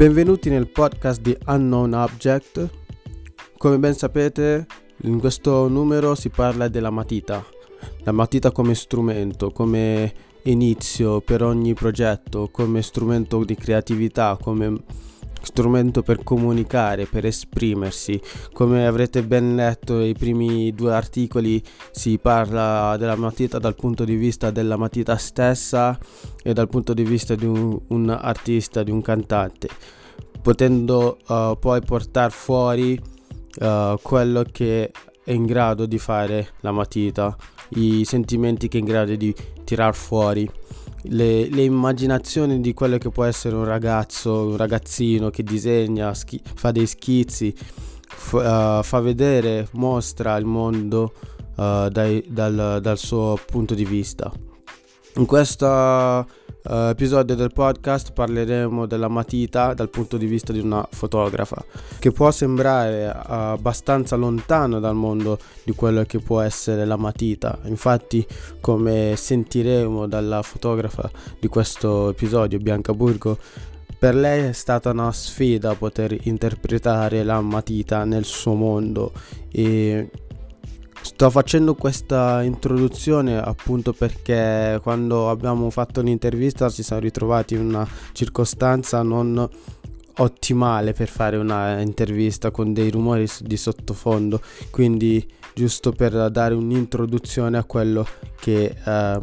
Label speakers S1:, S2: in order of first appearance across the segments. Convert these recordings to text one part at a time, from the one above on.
S1: Benvenuti nel podcast di Unknown Object. Come ben sapete, in questo numero si parla della matita. La matita come strumento, come inizio per ogni progetto, come strumento di creatività, come strumento per comunicare, per esprimersi. Come avrete ben letto nei primi due articoli si parla della matita dal punto di vista della matita stessa e dal punto di vista di un, un artista, di un cantante, potendo uh, poi portare fuori uh, quello che è in grado di fare la matita, i sentimenti che è in grado di tirar fuori le, le, immaginazioni di quello che può essere un ragazzo, un ragazzino che disegna, schi- fa dei schizzi, f- uh, fa vedere, mostra il mondo uh, dai, dal, dal suo punto di vista. In questa uh, episodio del podcast parleremo della matita dal punto di vista di una fotografa, che può sembrare abbastanza lontano dal mondo di quello che può essere la matita. Infatti, come sentiremo dalla fotografa di questo episodio, Bianca Burgo, per lei è stata una sfida poter interpretare la matita nel suo mondo e Sto facendo questa introduzione appunto perché quando abbiamo fatto l'intervista ci siamo ritrovati in una circostanza non ottimale per fare una intervista con dei rumori di sottofondo, quindi giusto per dare un'introduzione a quello che eh,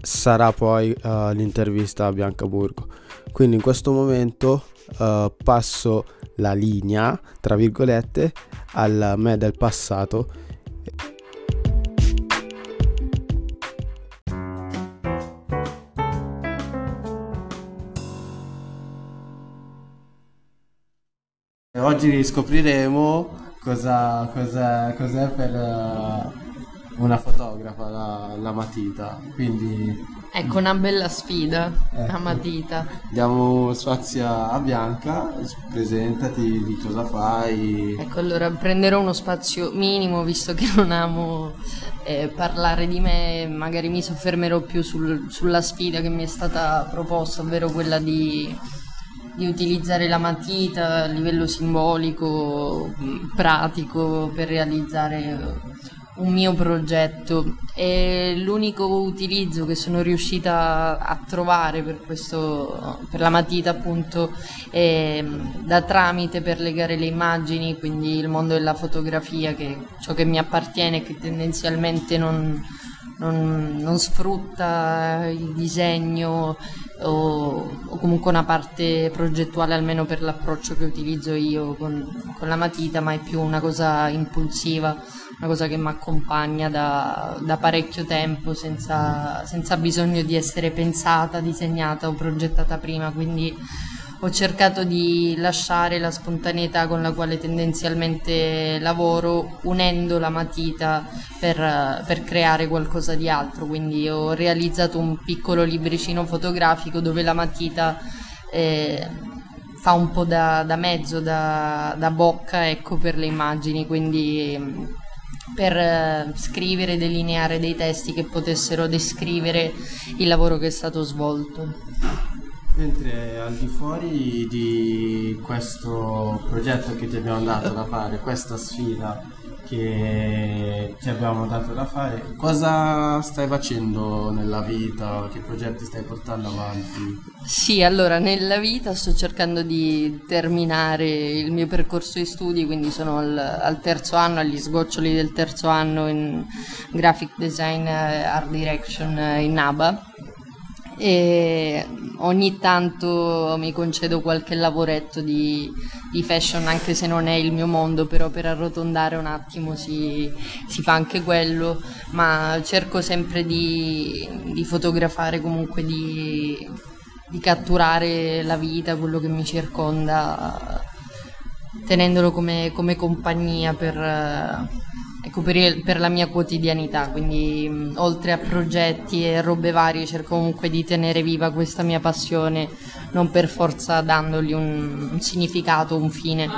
S1: sarà poi uh, l'intervista a Biancaburgo. Quindi in questo momento uh, passo la linea, tra virgolette, al me del passato oggi scopriremo cosa, cosa, cos'è per uh, una fotografa la, la, matita. Quindi.
S2: Ecco una bella sfida, ecco. la matita.
S1: Diamo spazio a Bianca, presentati di cosa fai.
S2: Ecco, allora prenderò uno spazio minimo visto che non amo eh, parlare di me, magari mi soffermerò più sul, sulla sfida che mi è stata proposta, ovvero quella di di utilizzare la matita a livello simbolico, pratico per realizzare un mio progetto. E l'unico utilizzo che sono riuscita a trovare per, questo, per la matita appunto è da tramite per legare le immagini, quindi il mondo della fotografia che è ciò che mi appartiene e che tendenzialmente non, non, non sfrutta il disegno o, o, comunque una parte progettuale almeno per l'approccio che utilizzo io con, con la matita, ma è più una cosa impulsiva, una cosa che mi accompagna da, da parecchio tempo senza, senza bisogno di essere pensata, disegnata o progettata prima, quindi ho cercato di lasciare la spontaneità con la quale tendenzialmente lavoro unendo la matita per, per, creare qualcosa di altro. Quindi ho realizzato un piccolo libricino fotografico dove la matita eh, fa un po' da, da mezzo da, da, bocca ecco, per le immagini. Quindi per eh, scrivere e delineare dei testi che potessero descrivere il lavoro che è stato svolto
S1: Mentre al di fuori di questo progetto che ti abbiamo dato da fare, questa sfida che ti abbiamo dato da fare, cosa stai facendo nella vita? Che progetti stai portando avanti?
S2: Sì, allora nella vita sto cercando di terminare il mio percorso di studi, quindi sono al, al terzo anno, agli sgoccioli del terzo anno in graphic design art direction in NABA e ogni tanto mi concedo qualche lavoretto di, di, fashion anche se non è il mio mondo però per arrotondare un attimo si, si fa anche quello ma cerco sempre di, di fotografare comunque di, di catturare la vita quello che mi circonda tenendolo come, come compagnia per ecco, per, per, la mia quotidianità, quindi mh, oltre a progetti e robe varie cerco comunque di tenere viva questa mia passione, non per forza dandogli un, un significato, un fine.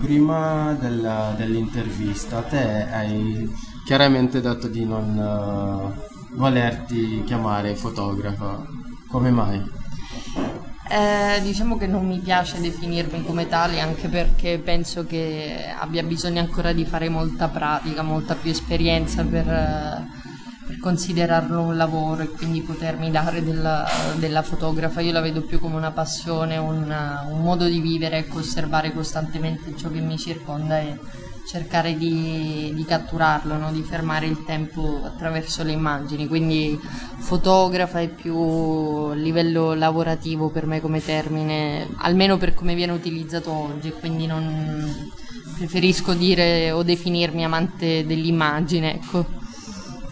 S1: Prima della, dell'intervista te hai chiaramente detto di non uh, volerti chiamare fotografa, come mai?
S2: Eh, diciamo che non mi piace definirmi come tale anche perché penso che abbia bisogno ancora di fare molta pratica, molta più esperienza per, per considerarlo un lavoro e quindi potermi dare della, della, fotografa. Io la vedo più come una passione, un, un modo di vivere e osservare costantemente ciò che mi circonda e cercare di, di catturarlo, no? di fermare il tempo attraverso le immagini, quindi fotografa è più a livello lavorativo per me come termine, almeno per come viene utilizzato oggi, quindi non preferisco dire o definirmi amante dell'immagine, ecco.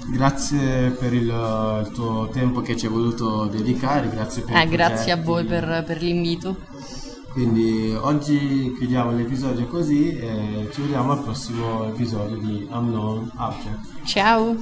S1: Grazie per il, il, tuo tempo che ci hai voluto dedicare, grazie per
S2: eh, Grazie a voi per, per l'invito.
S1: Quindi oggi chiudiamo l'episodio così e ci vediamo al prossimo episodio di Unknown Object.
S2: Ciao!